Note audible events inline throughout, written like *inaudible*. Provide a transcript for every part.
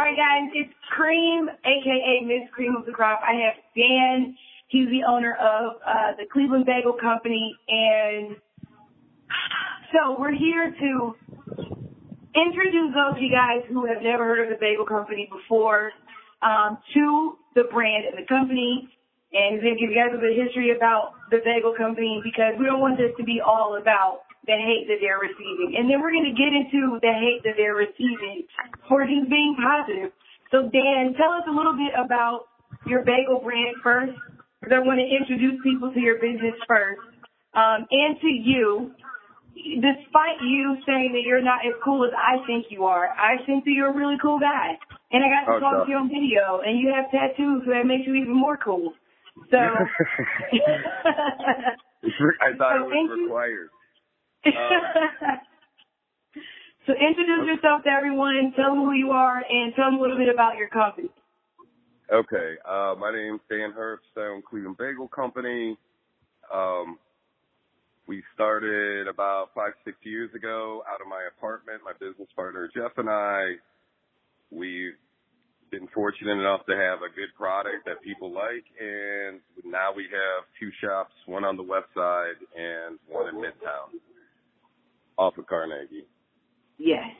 right, guys, it's Cream, aka Miss Cream of the Crop. I have Dan. He's the owner of uh, the Cleveland Bagel Company, and so we're here to introduce those of you guys who have never heard of the Bagel Company before um, to the brand and the company, and then give you guys a bit of history about the Bagel Company because we don't want this to be all about the hate that they're receiving. And then we're going to get into the hate that they're receiving for just being positive. So Dan, tell us a little bit about your bagel brand first, because I want to introduce people to your business first, um, and to you. Despite you saying that you're not as cool as I think you are, I think that you're a really cool guy. And I got to Oh, talk no. to you on video, and you have tattoos, so that makes you even more cool. So, *laughs* *laughs* I thought So it was you. *laughs* so introduce yourself to everyone, tell them who you are, and tell them a little bit about your company. Okay, uh, my name's Dan Herbst. I own Cleveland Bagel Company. Um, we started about five, six years ago out of my apartment. My business partner Jeff and I, we've been fortunate enough to have a good product that people like, and now we have two shops, one on the west side and one in Midtown, off of Carnegie. Yes.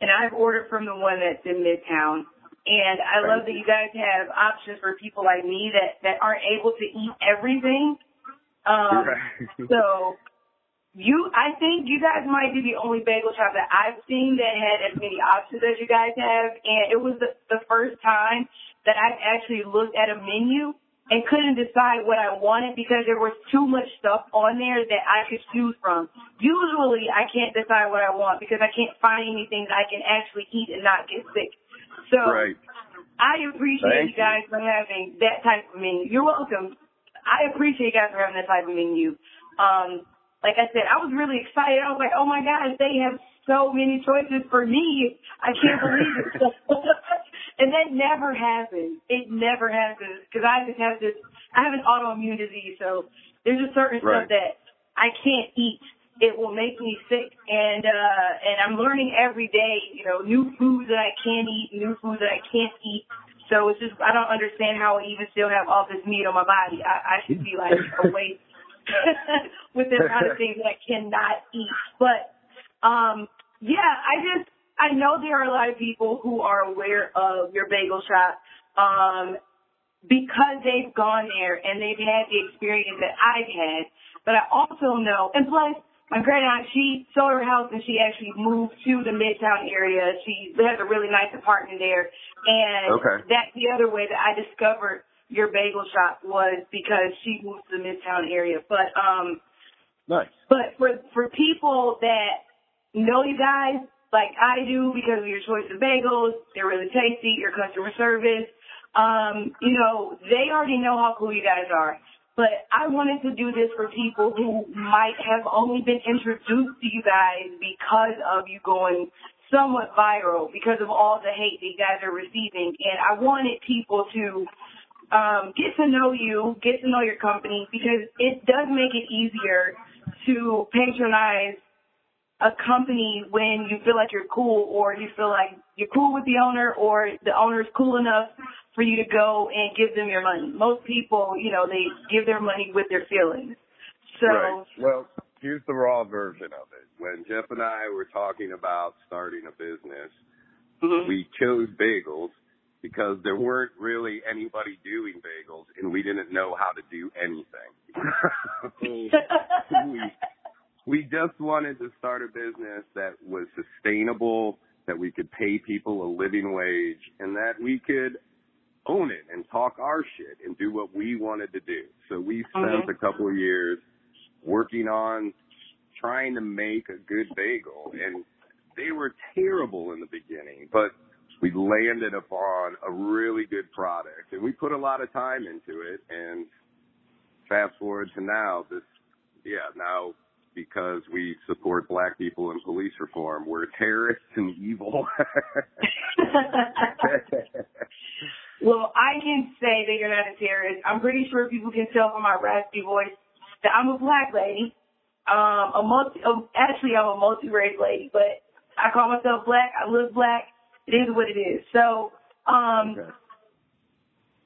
And I've ordered from the one that's in Midtown. And I Thank love that you guys have options for people like me that, that aren't able to eat everything. Um, *laughs* so you, I think you guys might be the only bagel shop that I've seen that had as many options as you guys have. And it was the, the first time that I actually looked at a menu and couldn't decide what I wanted because there was too much stuff on there that I could choose from. Usually I can't decide what I want because I can't find anything that I can actually eat and not get sick. So right. I appreciate Thank you guys for having that type of menu. You're welcome. I appreciate you guys for having that type of menu. Um, like I said, I was really excited. I was like, oh my gosh, they have so many choices for me. I can't believe it. *laughs* and that never happens. It never happens because I just have this, I have an autoimmune disease. So there's a certain stuff that I can't eat. It will make me sick and, uh, and I'm learning every day, you know, new foods that I can eat, new foods that I can't eat. So it's just, I don't understand how I even still have all this meat on my body. I, I should be like *laughs* *laughs* a waste with the amount of things that I cannot eat. But, um, yeah, I just, I know there are a lot of people who are aware of your bagel shop, um, because they've gone there and they've had the experience that I've had. But I also know, and plus, my great aunt, she sold her house and she actually moved to the Midtown area. She has a really nice apartment there. And Okay. that's the other way that I discovered your bagel shop was because she moved to the Midtown area. But, um, Nice. but for for people that know you guys like I do because of your choice of bagels, they're really tasty, your customer service, um, you know, they already know how cool you guys are. But I wanted to do this for people who might have only been introduced to you guys because of you going somewhat viral, because of all the hate that you guys are receiving. And I wanted people to um, get to know you, get to know your company, because it does make it easier to patronize a company when you feel like you're cool or you feel like you're cool with the owner or the owner is cool enough for you to go and give them your money. Most people, you know, they give their money with their feelings. So, right. Well, here's the raw version of it. When Jeff and I were talking about starting a business, mhm. we chose bagels because there weren't really anybody doing bagels and we didn't know how to do anything. *laughs* *laughs* we, we just wanted to start a business that was sustainable, that we could pay people a living wage, and that we could own it and talk our shit and do what we wanted to do. So we spent Mhm. a couple of years working on trying to make a good bagel and they were terrible in the beginning, but we landed upon a really good product and we put a lot of time into it and fast forward to now this yeah now because we support black people in police reform we're terrorists and evil *laughs* well, I can say that you're not a terrorist. I'm pretty sure people can tell from my raspy voice that I'm a black lady. Um, a multi, um, actually I'm a multi-race lady, but I call myself black. I look black. It is what it is. So, um, Okay.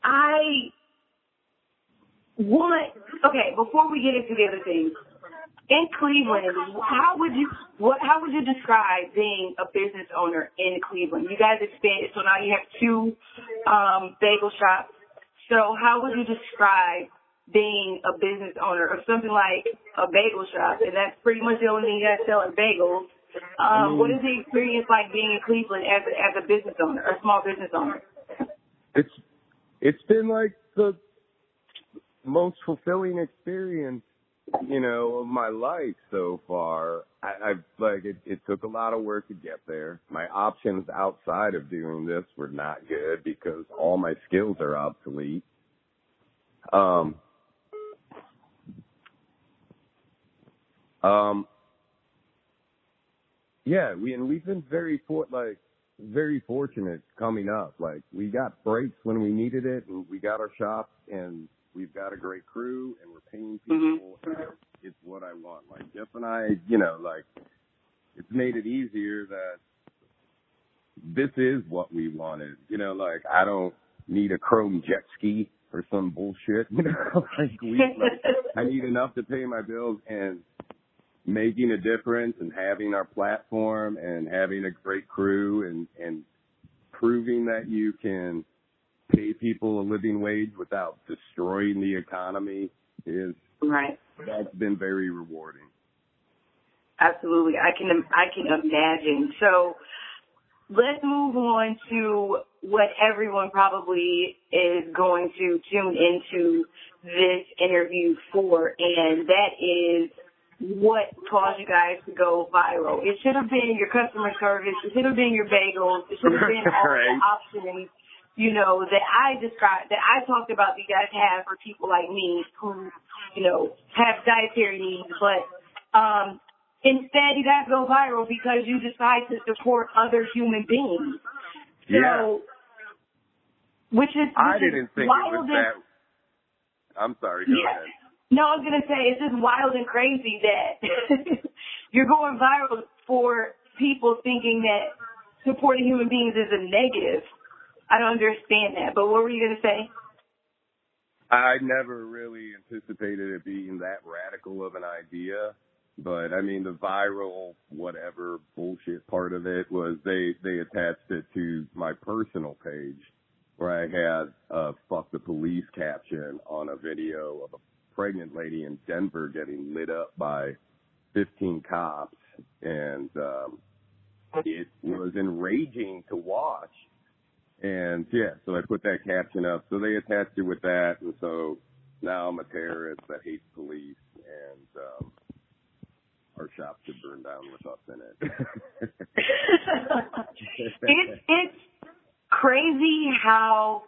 I want, okay, before we get into the other things, in Cleveland, how would you what how would you describe being a business owner in Cleveland? You guys expanded, so now you have two um, bagel shops. So how would you describe being a business owner of something like a bagel shop? And that's pretty much the only thing you guys sell are bagels. Um, what is the experience like being in Cleveland as a, as a business owner, a small business owner? It's it's been like the most fulfilling experience, you know, of my life so far. I, I've like it, it took a lot of work to get there. My options outside of doing this were not good because all my skills are obsolete. Um, um, yeah, we and we've been very for like very fortunate coming up. Like we got breaks when we needed it, and we got our shop, and we've got a great crew, and we're paying mm-hmm. people. and It's what I want. Like Jeff and I, you know, like it's made it easier that this is what we wanted. You know, like I don't need a chrome jet ski or some bullshit. *laughs* You know, like we, like, I need enough to pay my bills and making a difference and having our platform and having a great crew and and proving that you can pay people a living wage without destroying the economy is Right. that's been very rewarding. Absolutely. I can I can imagine. So let's move on to what everyone probably is going to tune into this interview for, and that is what caused you guys to go viral. It should have been your customer service. It should have been your bagels. It should have been *laughs* all Right. the options, you know, that I described, that I talked about that you guys have for people like me who, you know, have dietary needs. But um, instead, you guys go viral because you decide to support other human beings. So, Yeah. which is, which I didn't think it was and- that. I'm sorry. Go Yeah. ahead. No, I was gonna say it's just wild and crazy that *laughs* you're going viral for people thinking that supporting human beings is a negative. I don't understand that. But what were you gonna say? I never really anticipated it being that radical of an idea. But I mean, the viral whatever bullshit part of it was they they attached it to my personal page where I had a "fuck the police" caption on a video of a pregnant lady in Denver getting lit up by 15 cops, and um, it was enraging to watch. And yeah, so I put that caption up. So they attached it with that, and so now I'm a terrorist that hates police, and um, our shop should burn down with us in it. *laughs* it's it's crazy how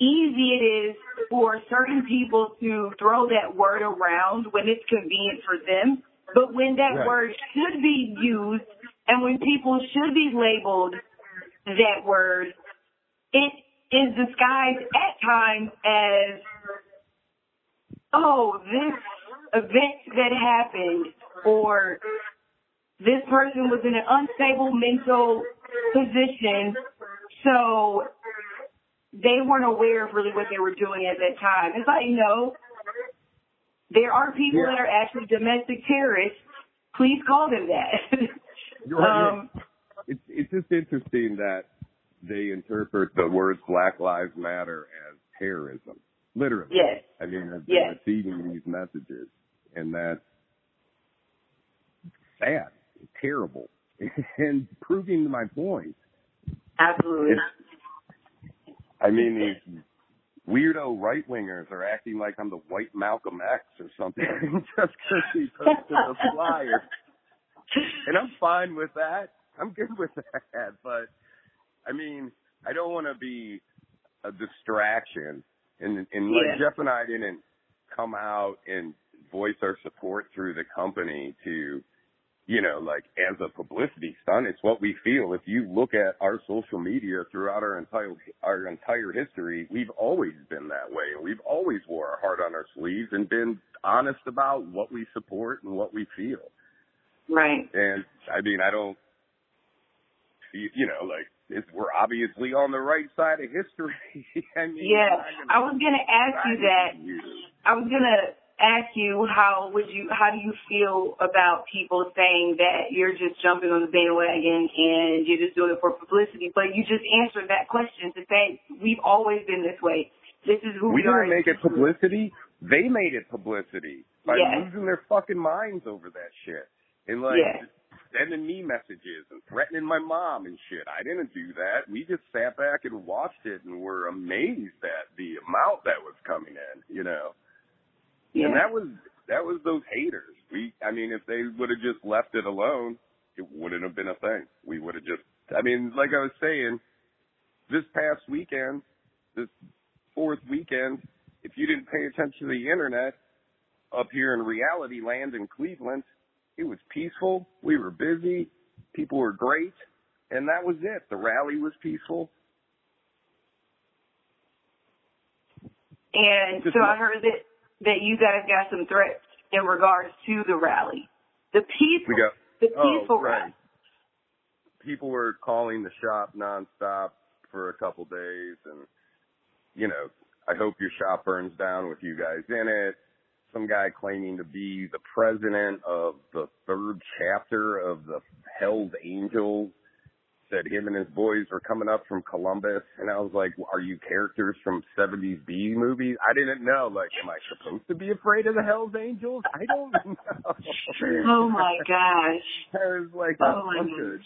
easy it is for certain people to throw that word around when it's convenient for them. But when that Right. word should be used and when people should be labeled that word, it is disguised at times as, oh, this event that happened or this person was in an unstable mental position, so they weren't aware of really what they were doing at that time. It's like, no, there are people Yeah. that are actually domestic terrorists. Please call them that. *laughs* Um, it's it's just interesting that they interpret the words Black Lives Matter as terrorism. Literally. yes, I mean, I've Yes. receiving these messages, and that's sad, terrible, *laughs* and proving my point. absolutely. I mean, these weirdo right wingers are acting like I'm the white Malcolm X or something *laughs* just because he posted a flyer. And I'm fine with that. I'm good with that. But I mean, I don't want to be a distraction. And and like Jeff and I didn't come out and voice our support through the company to you know, like as a publicity stunt, it's what we feel. If you look at our social media throughout our entire our entire history, we've always been that way. We've always wore our heart on our sleeves and been honest about what we support and what we feel. Right. And I mean, I don't, you you know, like it's, we're obviously on the right side of history. *laughs* I mean, yeah, I was gonna ask you that. I was gonna ask you how would you how do you feel about people saying that you're just jumping on the bandwagon and you're just doing it for publicity, but you just answered that question to say we've always been this way. This is who we, we are. We didn't make it publicity. They made it publicity by yes. losing their fucking minds over that shit and like yes. Sending me messages and threatening my mom and shit. I didn't do that. We just sat back and watched it and were amazed at the amount that was coming in. You know. Yeah. And that was that was those haters. We I mean if they would have just left it alone, it wouldn't have been a thing. We would have just I mean, like I was saying, this past weekend, this fourth weekend, if you didn't pay attention to the internet up here in reality land in Cleveland, it was peaceful. We were busy. People were great. And that was it. The rally was peaceful. And Just so I heard that that you guys got some threats in regards to the rally. The peaceful, we got, the oh, peaceful oh, right. rally. People were calling the shop nonstop for a couple days, and you know, I hope your shop burns down with you guys in it. Some guy claiming to be the president of the third chapter of the Hell's Angels said him and his boys were coming up from Columbus, and I was like, "Are you characters from '70s B movies?" I didn't know. Like, am I supposed to be afraid of the Hell's Angels? I don't know. *laughs* oh my gosh! I was like, oh my gosh.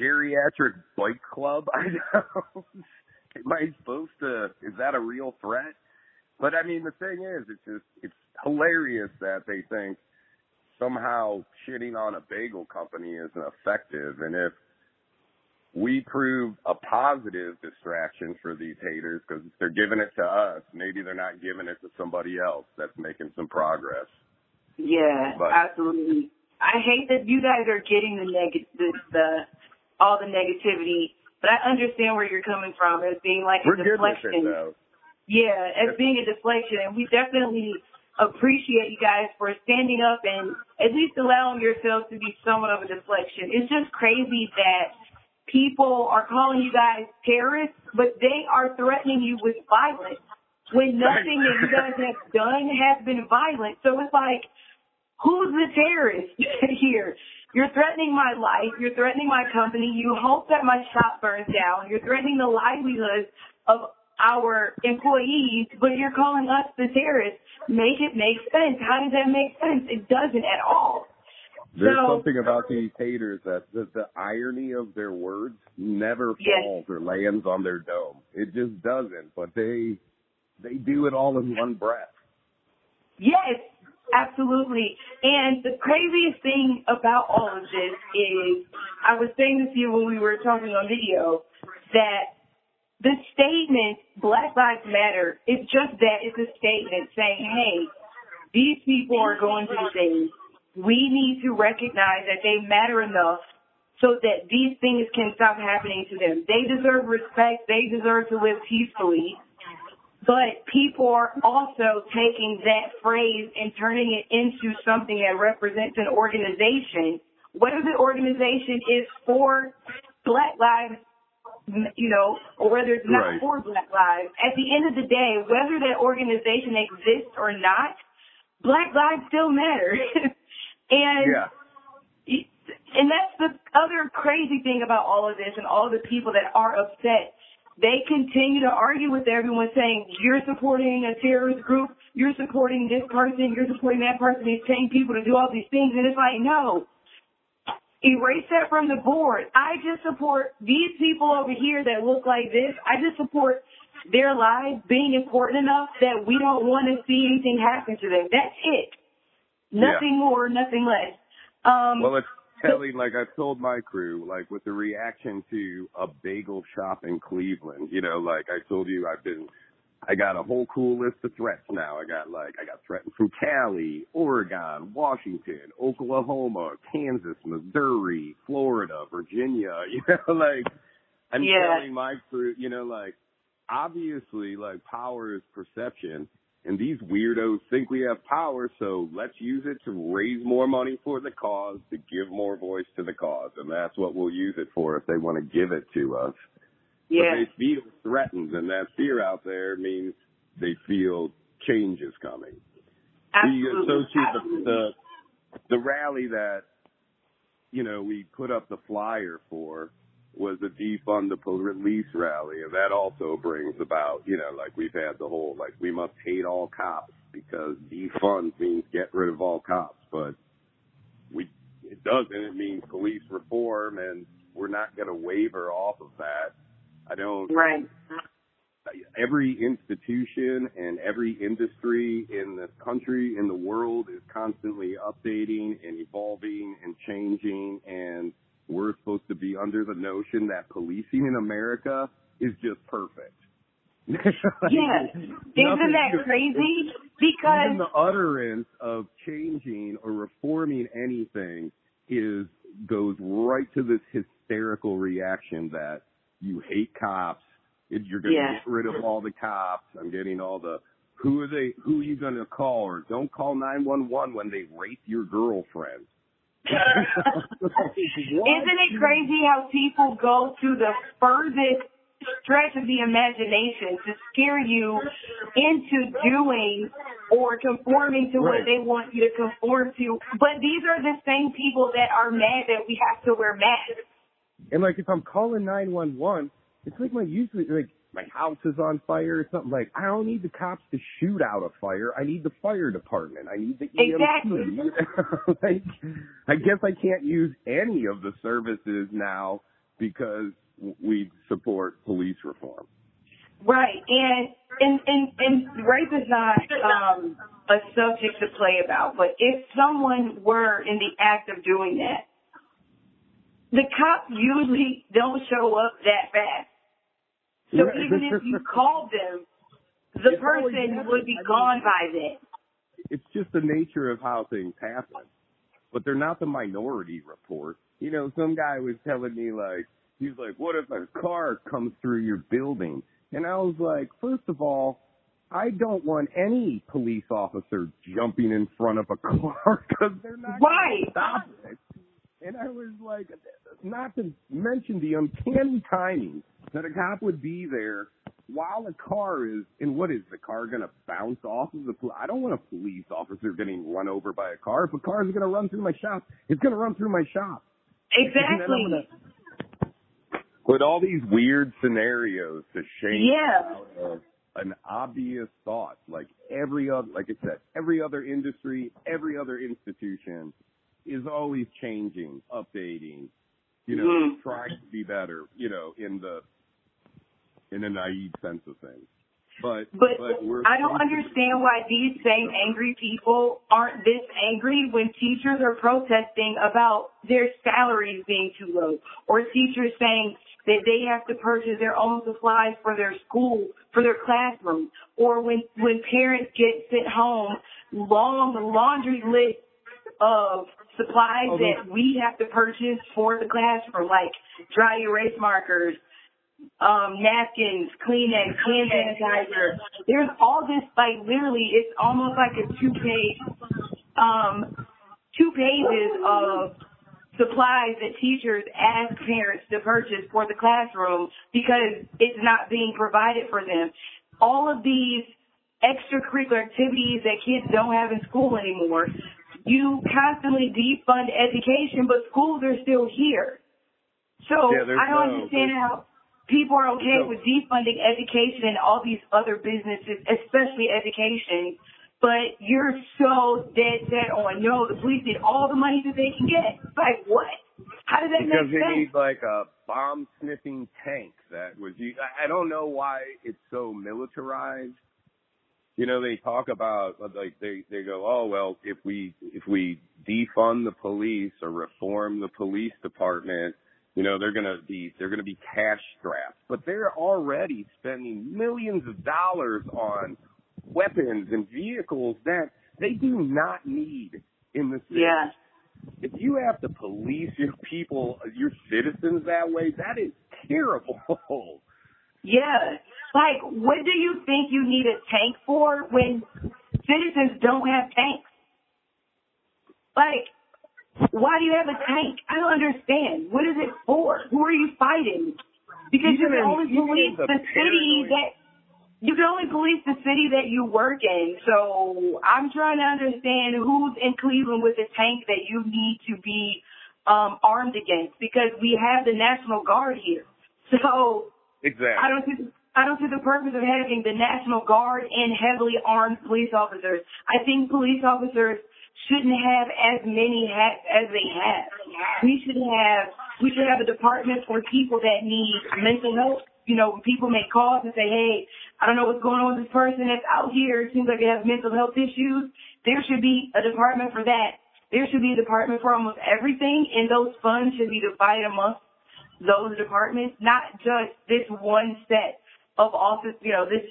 geriatric bike club. *laughs* I know. am I supposed to? Is that a real threat? But I mean, the thing is, it's just it's hilarious that they think somehow shitting on a bagel company isn't effective, and if we prove a positive distraction for these haters because they're giving it to us. Maybe they're not giving it to somebody else that's making some progress. Yeah, but, absolutely. I hate that you guys are getting the negative, the, the all the negativity, but I understand where you're coming from as being like We're a deflection. Good with it, though. Yeah, as being a deflection, and we definitely appreciate you guys for standing up and at least allowing yourselves to be somewhat of a deflection. It's just crazy that people are calling you guys terrorists, but they are threatening you with violence when nothing that you guys have done has been violent. So it's like, who's the terrorist *laughs* here? You're threatening my life. You're threatening my company. You hope that my shop burns down. You're threatening the livelihood of our employees, but you're calling us the terrorists. Make it make sense. How does that make sense? It doesn't at all. There's so, something about these haters that the, the irony of their words never yes. falls or lands on their dome. It just doesn't. But they they do it all in one breath. Yes, absolutely. And the craziest thing about all of this is, I was saying this to you when we were talking on video, that the statement Black Lives Matter is just that. It's a statement saying, hey, these people are going through things we need to recognize that they matter enough so that these things can stop happening to them. They deserve respect. They deserve to live peacefully. But people are also taking that phrase and turning it into something that represents an organization, whether the organization is for Black lives, you know, or whether it's not right. for Black lives. At the end of the day, whether that organization exists or not, Black lives still matter. *laughs* And yeah. and that's the other crazy thing about all of this and all the people that are upset. They continue to argue with everyone saying, you're supporting a terrorist group, you're supporting this person, you're supporting that person, he's paying people to do all these things. And it's like, no, erase that from the board. I just support these people over here that look like this. I just support their lives being important enough that we don't want to see anything happen to them. That's it. Nothing yeah. more, nothing less. Um, well, it's telling, like I've told my crew, like with the reaction to a bagel shop in Cleveland, you know, like I told you, I've been, I got a whole cool list of threats now. I got like, I got threatened from Cali, Oregon, Washington, Oklahoma, Kansas, Missouri, Florida, Virginia, *laughs* you know, like I'm yeah. telling my crew, you know, like obviously like power is perception And these weirdos think we have power, so let's use it to raise more money for the cause, to give more voice to the cause. And that's what we'll use it for if they want to give it to us. Yeah. But they feel threatened, and that fear out there means they feel change is coming. Absolutely. We associate Absolutely. the, the the rally that you know we put up the flyer for was the defund the police rally, and that also brings about you know like we've had the whole like we must hate all cops because defund means get rid of all cops, but we it doesn't. It means police reform, and we're not going to waver off of that. I don't Right. every institution and every industry in this country, in the world, is constantly updating and evolving and changing. And we're supposed to be under the notion that policing in America is just perfect. *laughs* Yes. Isn't that crazy? Even Because the utterance of changing or reforming anything is goes right to this hysterical reaction that you hate cops. You're going to Yeah. get rid of all the cops. I'm getting all the who are they? Who are you going to call? Or don't call 911 when they rape your girlfriend. *laughs* Isn't it crazy how people go to the furthest stretch of the imagination to scare you into doing or conforming to what they want you to conform to? But these are the same people that are mad that we have to wear masks. And like if I'm calling 911, it's like my usually like my house is on fire or something like I don't need the cops to shoot out a fire. I need the fire department. I need the EMT. Exactly. *laughs* like I guess I can't use any of the services now because we support police reform. Right, and and and and rape is not um, a subject to play about. But if someone were in the act of doing that, the cops usually don't show up that fast. So Right. even if you called them, the It's person would be I mean- gone by then. It's just the nature of how things happen. But they're not the minority report. You know, some guy was telling me like, he was like, what if a car comes through your building? And I was like, first of all, I don't want any police officer jumping in front of a *laughs* car because they're not Right. stop it. And I was like, not to mention the uncanny timing that a cop would be there while a car is, and what is the car going to bounce off of the, pol- I don't want a police officer getting run over by a car. If a car is going to run through my shop, it's going to run through my shop. And then I'm Exactly. gonna Put all these weird scenarios to shake Yeah. out of an obvious thought. Like every other, like I said, every other industry, every other institution is always changing, updating, you know, Mhm. trying to be better, you know, in the, in a naive sense of things. But, But, we're I don't understand why these same angry people aren't this angry when teachers are protesting about their salaries being too low or teachers saying that they have to purchase their own supplies for their school, for their classroom, or when, when parents get sent home long laundry lists of supplies Although- that we have to purchase for the classroom, like dry erase markers, um, napkins, Kleenex, hand sanitizer. There's all this, like literally, it's almost like a two page, um, two pages of supplies that teachers ask parents to purchase for the classroom because it's not being provided for them. All of these extracurricular activities that kids don't have in school anymore. You constantly defund education, but schools are still here. So Yeah, I don't no- understand how people are okay No. with defunding education and all these other businesses, especially education. But you're so dead set on no, the police need all the money that they can get. Like what? How does that because make they need like a bomb sniffing tank that was. I don't know why it's so militarized. You know, they talk about like they they go, oh well, if we if we defund the police or reform the police department, you know, they're gonna be they're gonna be cash strapped. But they're already spending millions of dollars on weapons and vehicles that they do not need in the city Yeah. if you have to police your people, your citizens that way, that is terrible. Yeah. Like, what do you think you need a tank for when citizens don't have tanks? Like, why do you have a tank? I don't understand. What is it for? Who are you fighting? Because you can only police the city that you can only police the city that you work in. So I'm trying to understand who's in Cleveland with a tank that you need to be um armed against because we have the National Guard here. So exactly. I don't see I don't see the purpose of having the National Guard and heavily armed police officers. I think police officers shouldn't have as many hats as they have. We should have we should have a department for people that need mental health. You know, when people make calls and say, Hey, I don't know what's going on with this person that's out here, it seems like they have mental health issues, there should be a department for that. There should be a department for almost everything and those funds should be divided amongst those departments, not just this one set of office, you know, this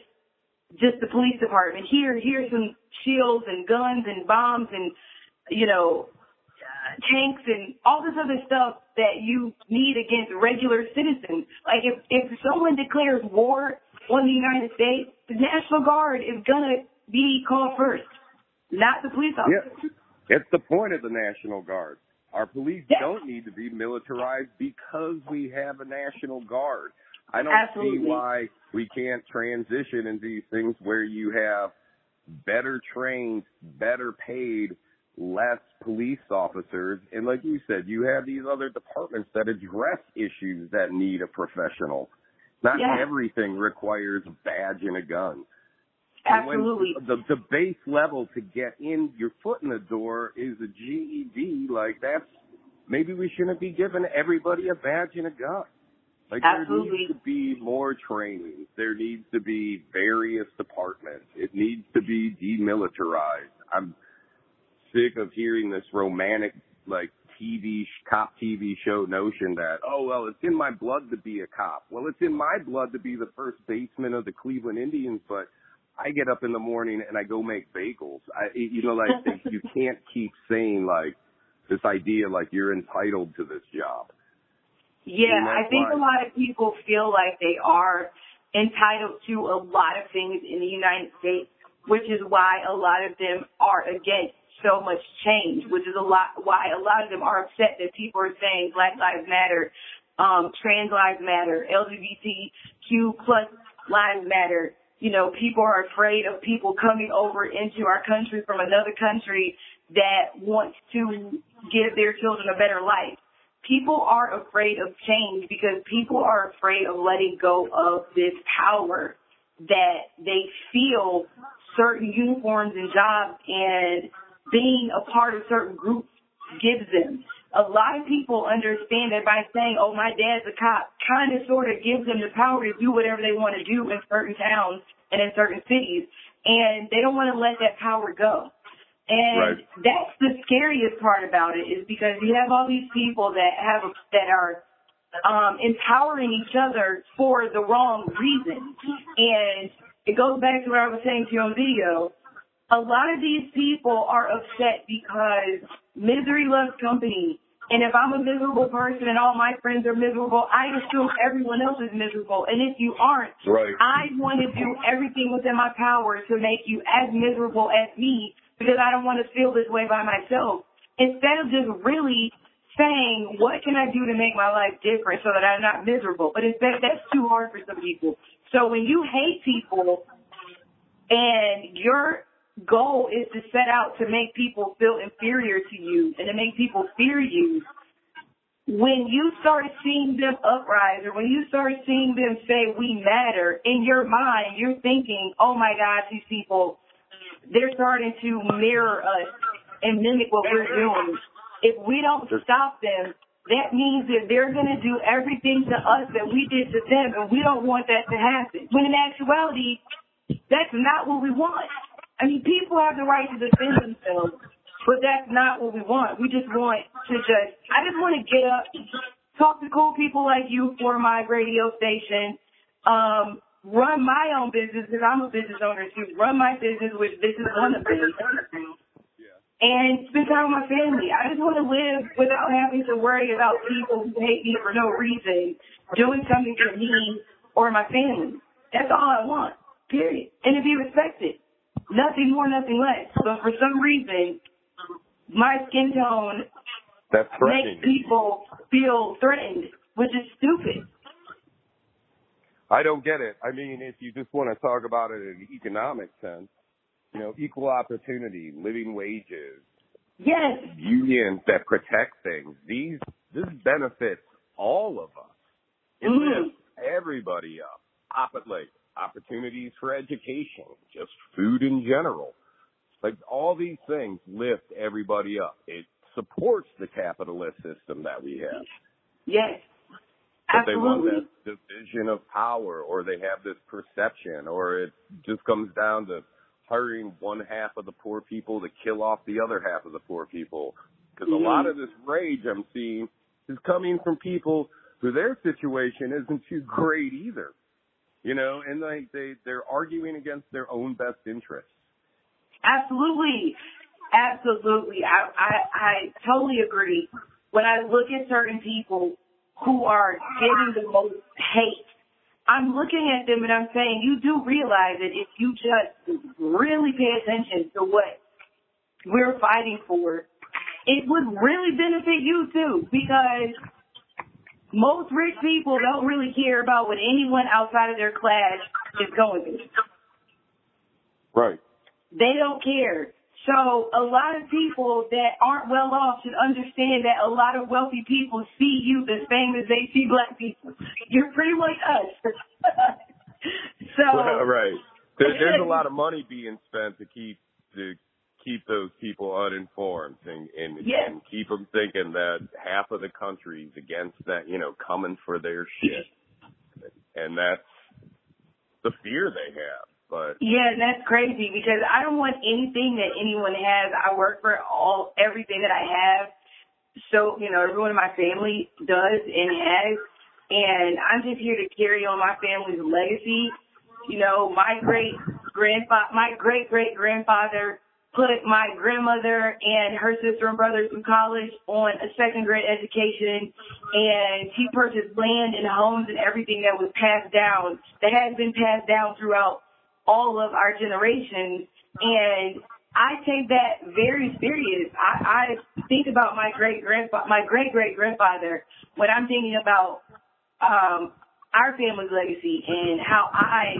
just the police department. Here, here's some shields and guns and bombs and, you know, tanks and all this other stuff that you need against regular citizens. Like if, if someone declares war on the United States, the National Guard is gonna be called first, not the police officers. Yeah. It's the point of the National Guard. Our police Yeah. don't need to be militarized because we have a National Guard. I don't Absolutely. see why we can't transition into these things where you have better trained, better paid, less police officers. And like you said, you have these other departments that address issues that need a professional. Not Yeah. everything requires a badge and a gun. Absolutely. the the base level to get in your foot in the door is a GED. Like that's maybe we shouldn't be giving everybody a badge and a gun. Like there needs to be more training. There needs to be various departments. It needs to be demilitarized. I'm sick of hearing this romantic like TV cop TV show notion that oh well it's in my blood to be a cop. Well, it's in my blood to be the first baseman of the Cleveland Indians, but I get up in the morning and I go make bagels. I you know like *laughs* you can't keep saying like this idea like you're entitled to this job. Yeah, I think why- a lot of people feel like they are entitled to a lot of things in the United States, which is why a lot of them are against so much change, which is a lot why a lot of them are upset that people are saying Black Lives Matter, um, trans lives matter, LGBTQ plus lives matter. You know, people are afraid of people coming over into our country from another country that wants to give their children a better life people are afraid of change because people are afraid of letting go of this power that they feel certain uniforms and jobs and being a part of certain groups gives them. A lot of people understand that by saying, oh, my dad's a cop, kind of sort of gives them the power to do whatever they want to do in certain towns and in certain cities. And they don't want to let that power go. And Right. that's the scariest part about it is because you have all these people that have that are um empowering each other for the wrong reason. And it goes back to what I was saying to you on video. A lot of these people are upset because misery loves company. And if I'm a miserable person and all my friends are miserable, I assume everyone else is miserable. And if you aren't, Right. I want to do everything within my power to make you as miserable as me because I don't want to feel this way by myself. Instead of just really saying, what can I do to make my life different so that I'm not miserable? But instead, that's too hard for some people. So when you hate people and your goal is to set out to make people feel inferior to you and to make people fear you, when you start seeing them uprise or when you start seeing them say we matter, in your mind you're thinking, oh my gosh, these people, they're starting to mirror us and mimic what we're doing. If we don't stop them, that means that they're going to do everything to us that we did to them and we don't want that to happen. When in actuality, that's not what we want. I mean, people have the right to defend themselves, but that's not what we want. We just want to just, I just want to get up, talk to cool people like you for my radio station, um, run my own business because I'm a business owner too. Run my business, which this is one of them. And spend time with my family. I just want to live without having to worry about people who hate me for no reason doing something to me or my family. That's all I want. Period. And to be respected. Nothing more, nothing less. But for some reason, my skin tone That's makes people feel threatened, which is stupid. I don't get it. I mean, if you just want to talk about it in an economic sense, you know, equal opportunity, living wages, Yes. unions that protect things. These this benefits all of us. It Mhm. lifts everybody up. Opp- like opportunities for education, just food in general. Like all these things lift everybody up. It supports the capitalist system that we have. Yes. But they want that division of power or they have this perception or it just comes down to hiring one half of the poor people to kill off the other half of the poor people. Because Mhm. a lot of this rage I'm seeing is coming from people who their situation isn't too great either. You know, and they, they, they're arguing against their own best interests. Absolutely. Absolutely. I, I, I totally agree. When I look at certain people who are getting the most hate, I'm looking at them and I'm saying, you do realize that if you just really pay attention to what we're fighting for, it would really benefit you too because most rich people don't really care about what anyone outside of their class is going through. Right. They don't care. So a lot of people that aren't well off should understand that a lot of wealthy people see you the same as they see black people. You're pretty much us. *laughs* so right. There, there's a lot of money being spent to keep to keep those people uninformed and and, Yes. and keep them thinking that half of the country's against that, you know, coming for their shit, and that's the fear they have. But Yeah, and that's crazy because I don't want anything that anyone has. I work for all everything that I have. So, you know, everyone in my family does and has. And I'm just here to carry on my family's legacy. You know, my great grandfather, my great great grandfather put my grandmother and her sister and brother through college on a second grade education and he purchased land and homes and everything that was passed down, that has been passed down throughout all of our generations. And I take that very serious. I, I think about my great grandfather, my great great grandfather when I'm thinking about um, our family's legacy and how I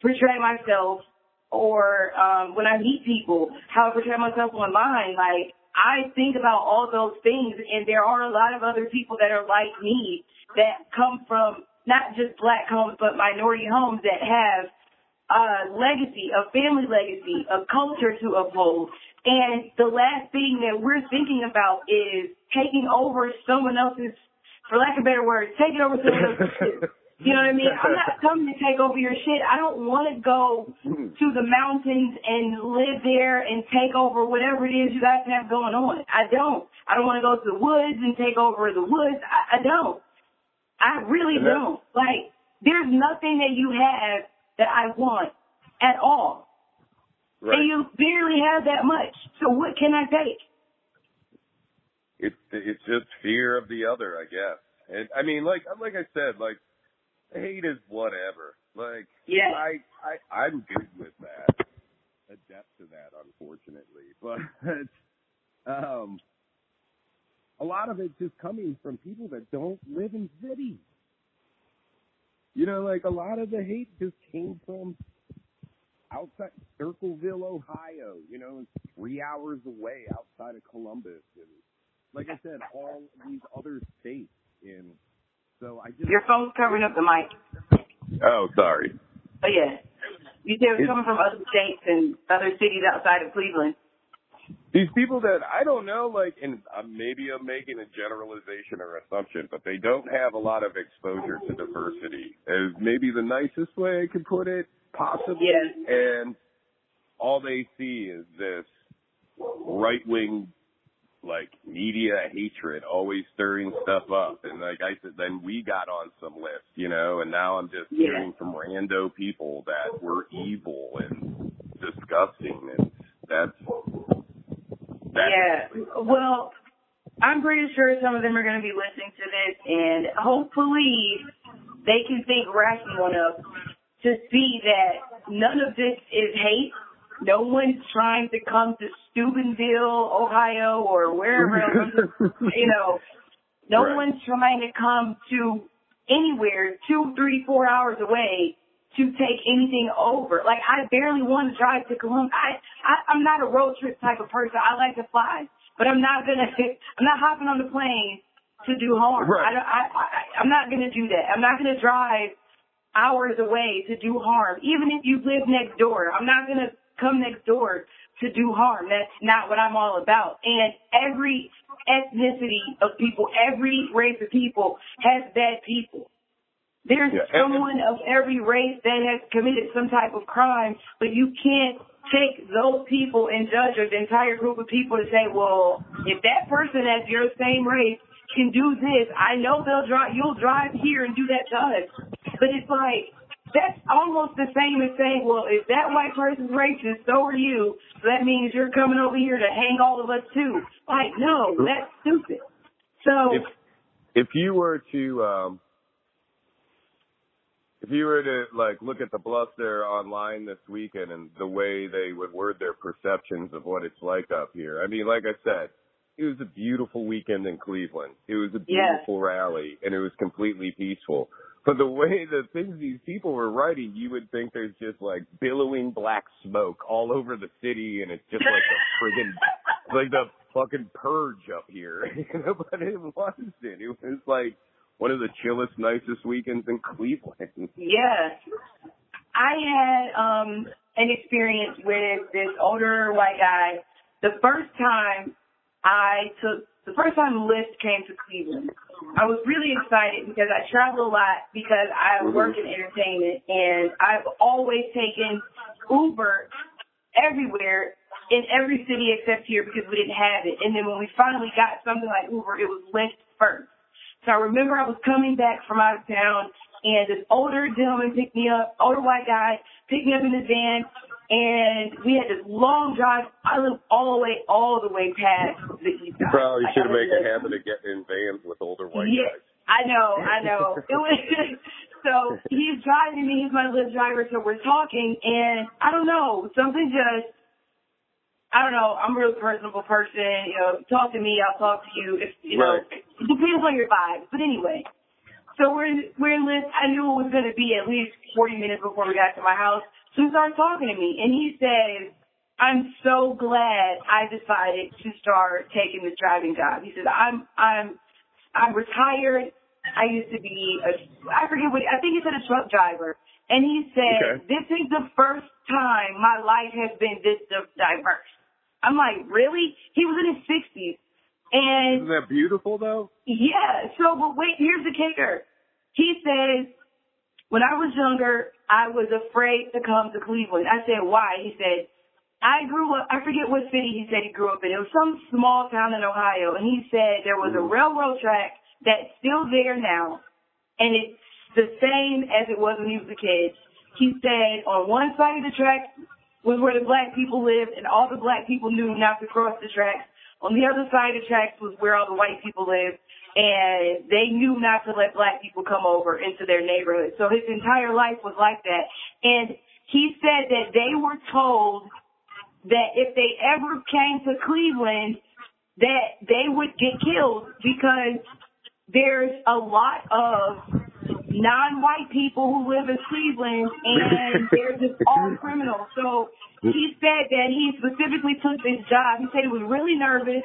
portray myself or um, when I meet people, how I portray myself online. Like I think about all those things, and there are a lot of other people that are like me that come from not just black homes but minority homes that have a legacy, a family legacy, a culture to uphold. And the last thing that we're thinking about is taking over someone else's, for lack of better words, taking over someone else's shit. You know what I mean? I'm not coming to take over your shit. I don't want to go to the mountains and live there and take over whatever it is you guys have going on. I don't. I don't want to go to the woods and take over the woods. I, I don't. I really don't. Like, there's nothing that you have that I want at all. right. And you barely have that much. So what can I take? it's it's just fear of the other, I guess. And I mean, like like I said, like hate is whatever. Like Yeah. I I I'm good with that. Adept to that, unfortunately, *laughs* but um, a lot of it's just coming from people that don't live in cities. You know, like a lot of the hate just came from outside Circleville, Ohio. You know, three hours away outside of Columbus, and like I said, all these other states. And so I just Your phone's covering up the mic. oh, sorry. But yeah. You said it was It's- coming from other states and other cities outside of Cleveland. These people that I don't know, like, and uh, maybe I'm making a generalization or assumption, but they don't have a lot of exposure to diversity. Is maybe the nicest way I could put it, possibly. Yeah. And all they see is this right wing, like media hatred, always stirring stuff up. And like I said, then we got on some list, you know, and now I'm just Yeah. hearing from rando people that we're evil and disgusting, and that's that's Yeah. Well, I'm pretty sure some of them are going to be listening to this, and hopefully they can think rational enough to see that none of this is hate. No one's trying to come to Steubenville, Ohio, or wherever *laughs* you know, no Right. one's trying to come to anywhere two, three, four hours away to take anything over. Like I barely want to drive to Columbus. I, I I'm not a road trip type of person. I like to fly, but I'm not gonna. *laughs* I'm not hopping on the plane to do harm. Right. I, don't- I, I I'm not gonna do that. I'm not gonna drive hours away to do harm. Even if you live next door, I'm not gonna come next door to do harm. That's not what I'm all about. And every ethnicity of people, every race of people has bad people. There's Yeah, someone of every race that has committed some type of crime, but you can't take those people and judge an entire group of people to say, well, if that person that's your same race can do this, I know they'll drive, you'll drive here and do that to us. But it's like, that's almost the same as saying, well, if that white person's racist, so are you. So that means you're coming over here to hang all of us too. Like, no, that's stupid. So, if if you were to um if you were to like look at the bluster online this weekend and the way they would word their perceptions of what it's like up here, I mean, like I said, it was a beautiful weekend in Cleveland. It was a Yeah. beautiful rally, and it was completely peaceful. But the way the things these people were writing, you would think there's just like billowing black smoke all over the city, and it's just like a friggin' *laughs* like the fucking purge up here. *laughs* You know, but it wasn't. It was like one of the chillest, nicest weekends in Cleveland. Yeah. I had um an experience with this older white guy. The first time I took the first time Lyft came to Cleveland, I was really excited because I travel a lot because I work in entertainment and I've always taken Uber everywhere in every city except here because we didn't have it. And then when we finally got something like Uber, it was Lyft first. So I remember I was coming back from out of town and this older gentleman picked me up, older white guy, picked me up in his van and we had this long drive. I live all the way, all the way past the east side. Probably Like, should I make a habit of getting in vans with older white yeah, guys. I know, I know. *laughs* It was so he's driving me, he's my Lyft driver, so we're talking and I don't know, something just I don't know, I'm a real personable person, you know, talk to me, I'll talk to you. If you know Right. it depends on your vibe. But anyway. So we're in we're in Lyft. I knew it was gonna be at least forty minutes before we got to my house. So he started talking to me and he says, I'm so glad I decided to start taking this driving job. He said, I'm I'm I'm retired. I used to be a I forget what I think he said a truck driver. And he said, Okay. This is the first time my life has been this diverse. I'm like, really? He was in his sixties. And Isn't that beautiful though? yeah. So, but wait, here's the kicker. He says, when I was younger, I was afraid to come to Cleveland. I said, why? He said, I grew up, I forget what city he said he grew up in. It was some small town in Ohio. And he said there was a mm. railroad track that's still there now. And it's the same as it was when he was a kid. He said on one side of the track was where the black people lived and all the black people knew not to cross the tracks. On the other side of the tracks was where all the white people lived and they knew not to let black people come over into their neighborhood. So his entire life was like that. And he said that they were told that if they ever came to Cleveland, that they would get killed because there's a lot of non-white people who live in Cleveland and *laughs* they're just all criminals. So he said that he specifically took this job. He said he was really nervous,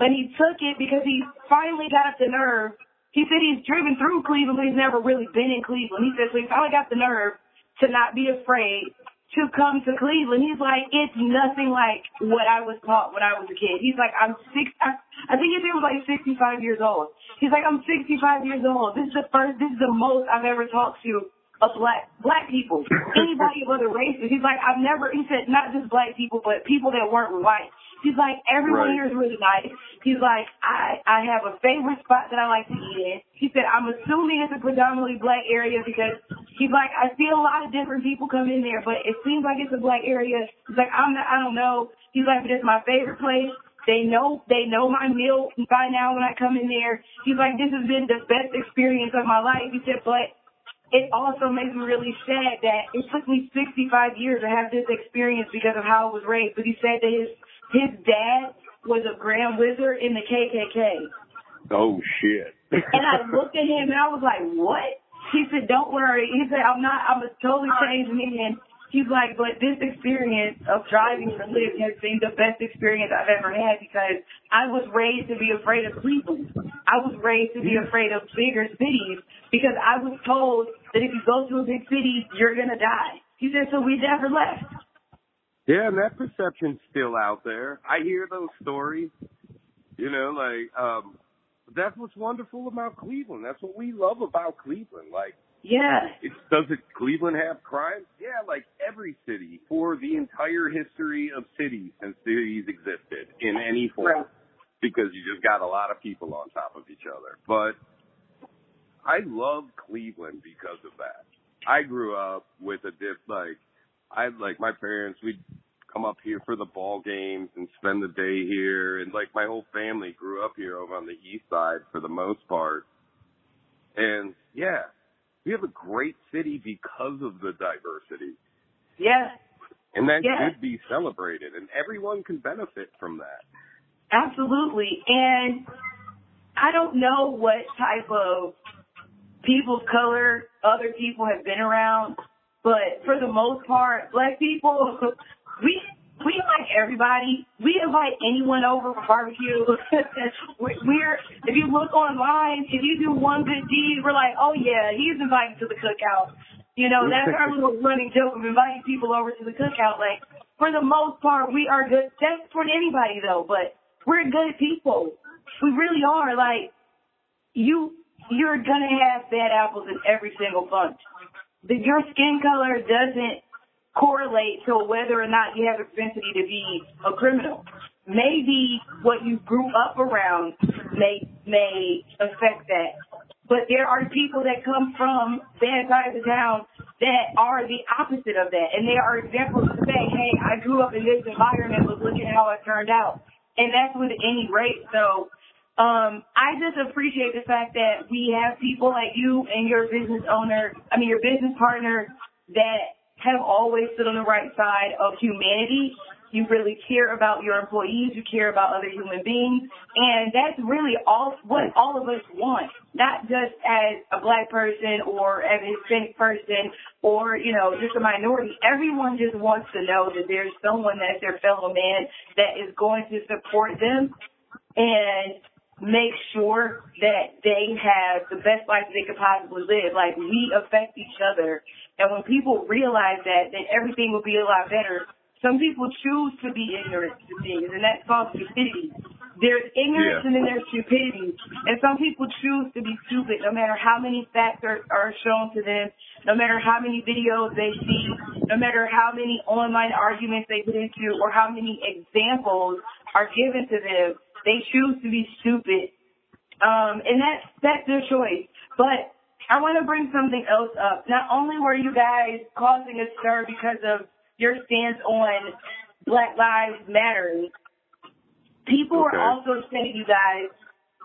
but he took it because he finally got up the nerve. He said he's driven through Cleveland, but he's never really been in Cleveland. He said so he finally got the nerve to not be afraid to come to Cleveland. He's like, it's nothing like what I was taught when I was a kid. He's like, I'm six, I, I think he said he was like 65 years old. He's like, I'm 65 years old. This is the first, this is the most I've ever talked to a black, black people. *laughs* Anybody of other races. He's like, I've never, he said, not just black people, but people that weren't white. He's like, everyone Right. here is really nice. He's like, I, I have a favorite spot that I like to eat in. He said, I'm assuming it's a predominantly black area because he's like, I see a lot of different people come in there, but it seems like it's a black area. He's like, I'm not, I don't know. He's like, but it's my favorite place. They know, they know my meal by now when I come in there. He's like, this has been the best experience of my life. He said, but it also makes me really sad that it took me 65 years to have this experience because of how I was raised. But he said that his his dad was a grand wizard in the KKK. Oh shit. and I looked at him and I was like, what? He said, don't worry. He said, I'm not, I'm a totally changed man. He's like, but this experience of driving for Lyft has been the best experience I've ever had because I was raised to be afraid of Cleveland. I was raised to be afraid of bigger cities because I was told that if you go to a big city, you're going to die. He said, so we never left. Yeah, and that perception's still out there. I hear those stories. You know, like, um, that's what's wonderful about Cleveland. That's what we love about Cleveland. Like, yeah. It's, does it Cleveland have crime? Yeah, like every city for the entire history of cities since cities existed in any form. Right. Because you just got a lot of people on top of each other. But I love Cleveland because of that. I grew up with a dip like I like my parents we'd come up here for the ball games and spend the day here and like my whole family grew up here over on the east side for the most part. And yeah, we have a great city because of the diversity. Yeah. And that yeah. should be celebrated and everyone can benefit from that. Absolutely. And I don't know what type of people's color other people have been around, but for the most part, black people, *laughs* we we like everybody. We invite anyone over for barbecue. *laughs* we're if you look online, if you do one good deed, we're like, oh yeah, he's invited to the cookout. You know, that's our little running joke of inviting people over to the cookout. Like for the most part, we are good. That's for anybody though, but we're good people. We really are. Like you, you're gonna have bad apples in every single bunch. The, your skin color doesn't correlate to whether or not you have a propensity to be a criminal. Maybe what you grew up around may may affect that. But there are people that come from bad sides of town that are the opposite of that. And there are examples to say, hey, I grew up in this environment, but look at how it turned out. And that's with any race. So um, I just appreciate the fact that we have people like you and your business owner, I mean, your business partner that have always stood on the right side of humanity. You really care about your employees. You care about other human beings. And that's really all what all of us want. Not just as a black person or as a Hispanic person or, you know, just a minority. Everyone just wants to know that there's someone that's their fellow man that is going to support them and make sure that they have the best life they could possibly live. Like we affect each other and when people realize that, then everything will be a lot better. Some people choose to be ignorant to things, and that's called stupidity. There's ignorance yeah. and then there's stupidity. And some people choose to be stupid no matter how many facts are, are shown to them, no matter how many videos they see, no matter how many online arguments they get into, or how many examples are given to them. They choose to be stupid. Um, and that's, that's their choice. But I want to bring something else up. Not only were you guys causing a stir because of your stance on Black Lives Matter, people okay. were also saying you guys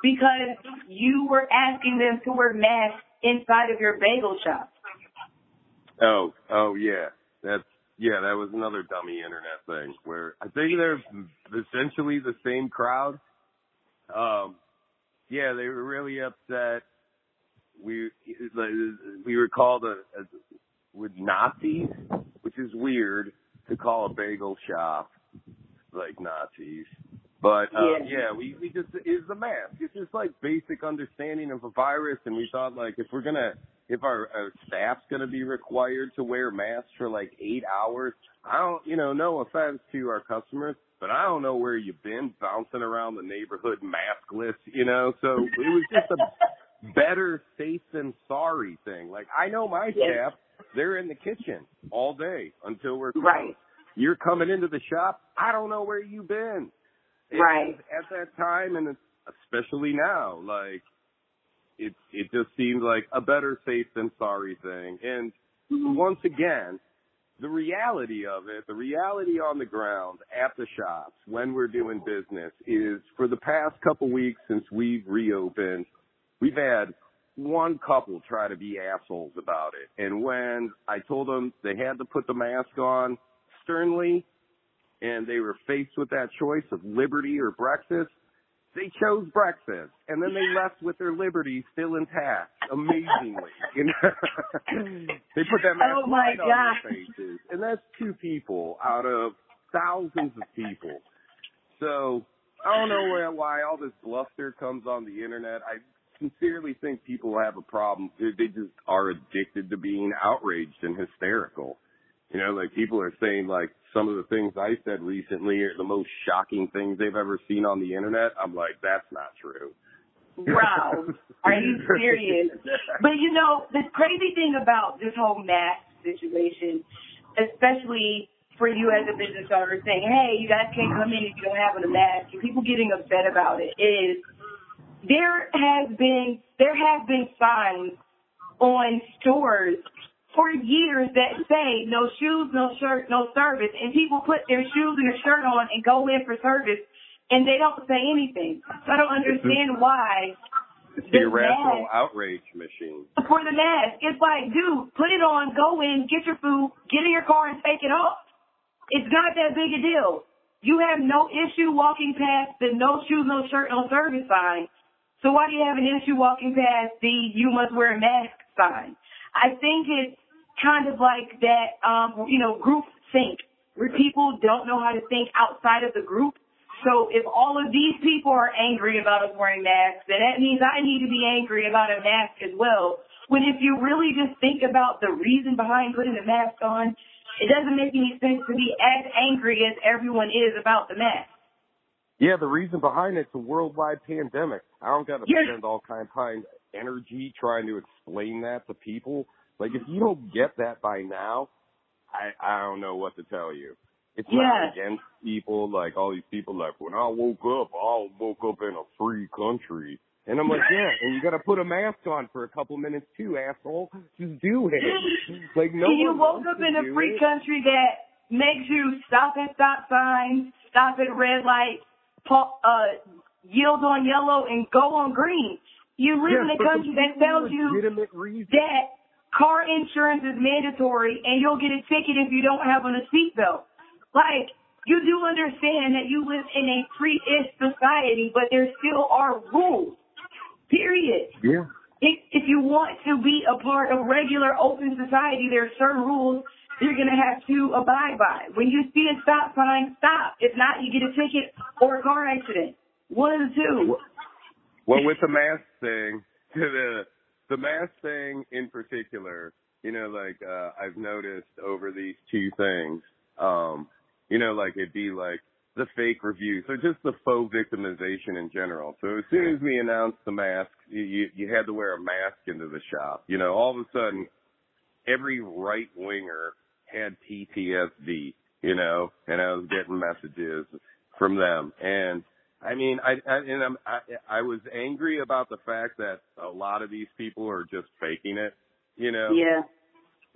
because you were asking them to wear masks inside of your bagel shop. Oh, oh yeah, that's yeah, that was another dummy internet thing where I think they're essentially the same crowd. Um, yeah, they were really upset we we were called a, a with Nazis, which is weird to call a bagel shop like Nazis. But uh, yeah. yeah, we we just is the mask. It's just like basic understanding of a virus, and we thought like if we're gonna if our, our staff's gonna be required to wear masks for like eight hours, I don't you know no offense to our customers, but I don't know where you've been bouncing around the neighborhood maskless, you know. So it was just a better safe than sorry thing. Like I know my staff, they're in the kitchen all day until we're closed. Right. You're coming into the shop. I don't know where you've been. Right. At that time, and especially now, like it it just seems like a better safe than sorry thing. And mm-hmm. once again, the reality of it, the reality on the ground at the shops when we're doing business is for the past couple weeks since we've reopened, we've had one couple try to be assholes about it. And when I told them they had to put the mask on sternly and they were faced with that choice of liberty or breakfast, they chose breakfast and then they left with their liberty still intact. Amazingly *laughs* you know? *laughs* They put that mask oh my right on their faces. And that's two people out of thousands of people. So i don't know why, why all this bluster comes on the internet. I sincerely think people have a problem. They just are addicted to being outraged and hysterical you know, like people are saying like some of the things I said recently are the most shocking things they've ever seen on the internet. I'm like, that's not true. Wow. Are you serious? *laughs* But you know, the crazy thing about this whole mask situation, especially for you as a business owner saying, hey, you guys can't come in if you don't have a mask, and people getting upset about it is there has been, there have been signs on stores for years that say no shoes, no shirt, no service, and people put their shoes and their shirt on and go in for service, and they don't say anything. So I don't understand why. It's the irrational mask, outrage machine. For the mask, it's like, dude, put it on, go in, get your food, get in your car, and take it off. It's not that big a deal. You have no issue walking past the no shoes, no shirt, no service sign. So why do you have an issue walking past the you must wear a mask sign? I think it's kind of like that, um, you know, group think where people don't know how to think outside of the group. So if all of these people are angry about us wearing masks, then that means I need to be angry about a mask as well. When if you really just think about the reason behind putting the mask on, it doesn't make any sense to be as angry as everyone is about the mask. Yeah, the reason behind it's a worldwide pandemic. I don't got to yes. spend all kind of time energy trying to explain that to people. Like if you don't get that by now, I I don't know what to tell you. It's yeah. not against people like all these people like when I woke up, I woke up in a free country. And I'm like, yeah, and you got to put a mask on for a couple minutes too, asshole. Just do it. *laughs* Like no. You woke up in a free it. country that makes you stop at stop signs, stop at red lights, uh, yield on yellow, and go on green. You live in a country that tells you that car insurance is mandatory and you'll get a ticket if you don't have on a seatbelt. Like, you do understand that you live in a free-ish society, but there still are rules. Period. Yeah. If, if you want to be a part of regular open society, there are certain rules you're going to have to abide by. When you see a stop sign, stop. If not, you get a ticket or a car accident. One of the two. Well, with the mask thing, *laughs* the the mask thing in particular, you know, like uh I've noticed over these two things, um, you know, like it'd be like the fake reviews, so just the faux victimization in general. So as soon as we announced the mask, you you had to wear a mask into the shop. You know, all of a sudden, every right winger had PTSD. You know, and I was getting messages from them, and I mean, I, I and I'm, I I was angry about the fact that a lot of these people are just faking it. You know. Yeah.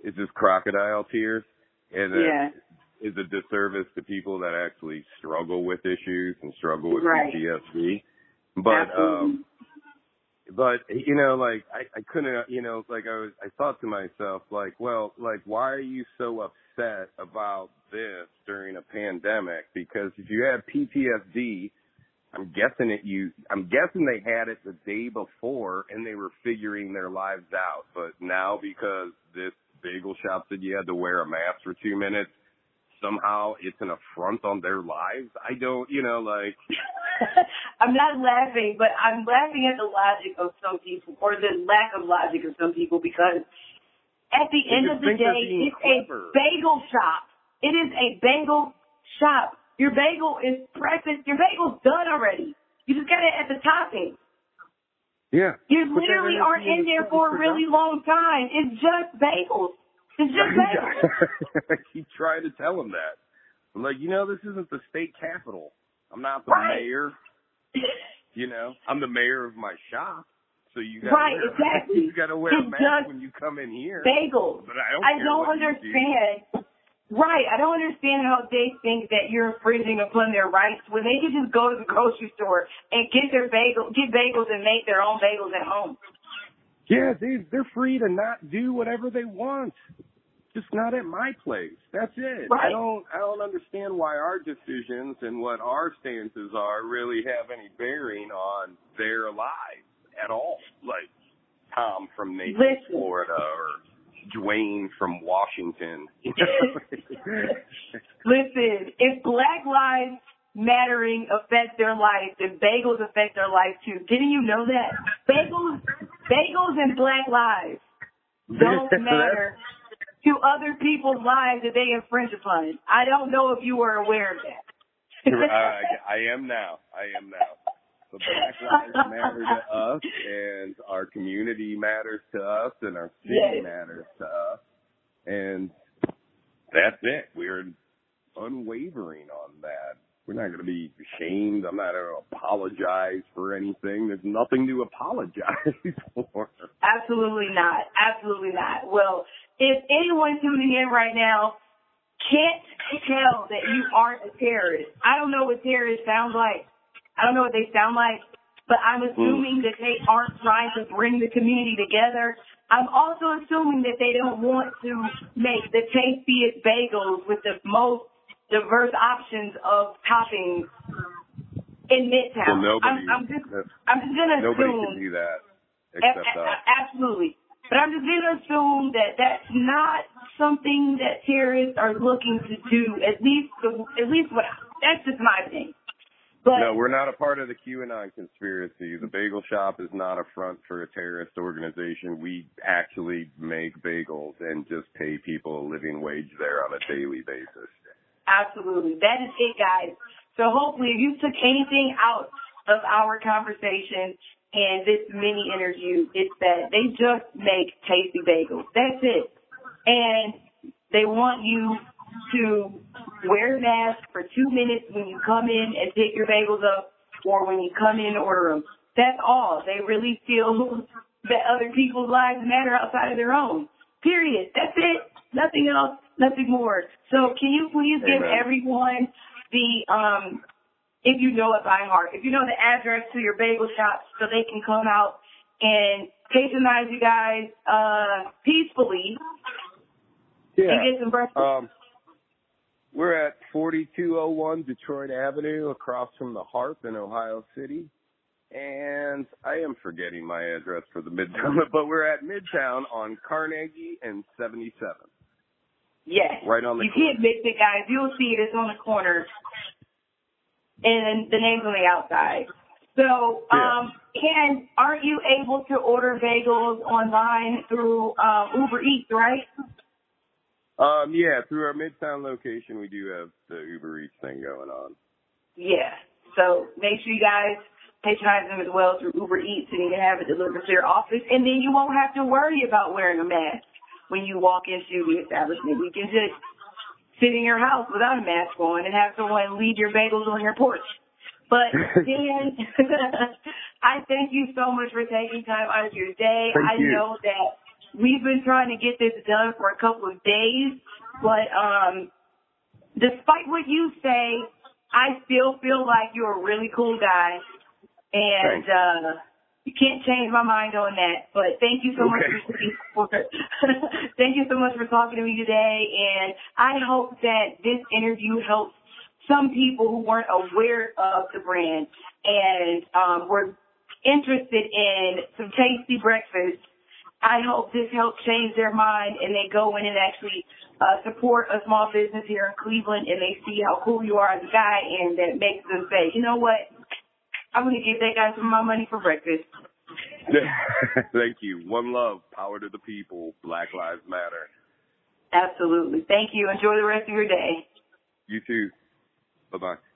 It's just crocodile tears, and yeah. is a disservice to people that actually struggle with issues and struggle with right. PTSD. But Absolutely. um, but you know, like I I couldn't, you know, like I was I thought to myself, like, well, like why are you so upset about this during a pandemic? Because if you have PTSD I'm guessing it you I'm guessing they had it the day before and they were figuring their lives out. But now because this bagel shop said you had to wear a mask for two minutes, somehow it's an affront on their lives. I don't you know, like *laughs* I'm not laughing, but I'm laughing at the logic of some people or the lack of logic of some people because at the end of the day it's clever. a bagel shop. It is a bagel shop your bagel is pressing. Your bagel's done already. You just got it at the topping. Yeah. You literally aren't in there for a really long time. It's just bagels. It's just *laughs* bagels. I *laughs* keep trying to tell him that. I'm like, you know, this isn't the state capital. I'm not the right. mayor. *laughs* You know, I'm the mayor of my shop. So you got right, wear, exactly. You got to wear it's a mask when you come in here. Bagels. But I don't. I don't understand Right. I don't understand how they think that you're infringing upon their rights when they can just go to the grocery store and get their bagel, get bagels and make their own bagels at home. Yeah, they they're free to not do whatever they want. Just not at my place. That's it. Right. I don't I don't understand why our decisions and what our stances are really have any bearing on their lives at all. Like Tom from Naples, Listen. Florida, or Dwayne from Washington. *laughs* Listen, if Black Lives Mattering affect their life, then bagels affect their life too. Didn't you know that? Bagels, bagels and Black lives don't *laughs* matter to other people's lives that they infringe upon. I don't know if you were aware of that. I, I am now. I am now. The Black Lives Matter to us, and our community matters to us, and our city Yes. matters to us, and that's it. We're unwavering on that. We're not going to be ashamed. I'm not going to apologize for anything. There's nothing to apologize *laughs* for. Absolutely not. Absolutely not. Well, if anyone tuning in right now can't tell that you aren't a terrorist, I don't know what terrorists sound like. I don't know what they sound like, but I'm hmm. assuming that they aren't trying to bring the community together. I'm also assuming that they don't want to make the tastiest bagels with the most diverse options of toppings in Midtown. Well, nobody, I'm, I'm just, I'm just gonna nobody assume. can do that A- except a- us. Absolutely. But I'm just going to assume that that's not something that terrorists are looking to do. At least, at least what that's just my thing. But No, we're not a part of the QAnon conspiracy. The bagel shop is not a front for a terrorist organization. We actually make bagels and just pay people a living wage there on a daily basis. absolutely, that is it, guys. So hopefully, if you took anything out of our conversation and this mini interview, it's that they just make tasty bagels. That's it. And they want you to wear a mask for two minutes when you come in and pick your bagels up or when you come in and order them. That's all. They really feel *laughs* that other people's lives matter outside of their own. Period. That's it. Nothing else. Nothing more. So can you please give everyone the, um, if you know it by heart, if you know the address to your bagel shop so they can come out and patronize you guys, uh, peacefully and get some breakfast. Um, we're at 4201 Detroit Avenue across from the Harp in Ohio City. And I am forgetting my address for the Midtown, *laughs* but we're at Midtown on Carnegie and 77. Yes. Right on the You can't miss it, guys. You'll see it. It's on the corner. And the name's on the outside. So, Yeah. um, Ken, aren't you able to order bagels online through um, Uber Eats, right? Um, yeah, through our Midtown location, we do have the Uber Eats thing going on. Yeah. So make sure you guys patronize them as well through Uber Eats and you can have it delivered to your office. And then you won't have to worry about wearing a mask when you walk into the establishment. You can just sit in your house without a mask on and have someone leave your bagels on your porch. But *laughs* Dan, *laughs* I thank you so much for taking time out of your day. Thank I you. know that we've been trying to get this done for a couple of days, but um despite what you say, I still feel like you're a really cool guy. And uh you can't change my mind on that. But thank you so much Okay. for, for *laughs* thank you so much for talking to me today and I hope that this interview helps some people who weren't aware of the brand and um were interested in some tasty breakfast. I hope this helps change their mind and they go in and actually uh, support a small business here in Cleveland and they see how cool you are as a guy and that makes them say, you know what, I'm going to give that guy some of my money for breakfast. *laughs* Thank you. One love, power to the people, Black Lives Matter. Absolutely. Thank you. Enjoy the rest of your day. You too. Bye bye.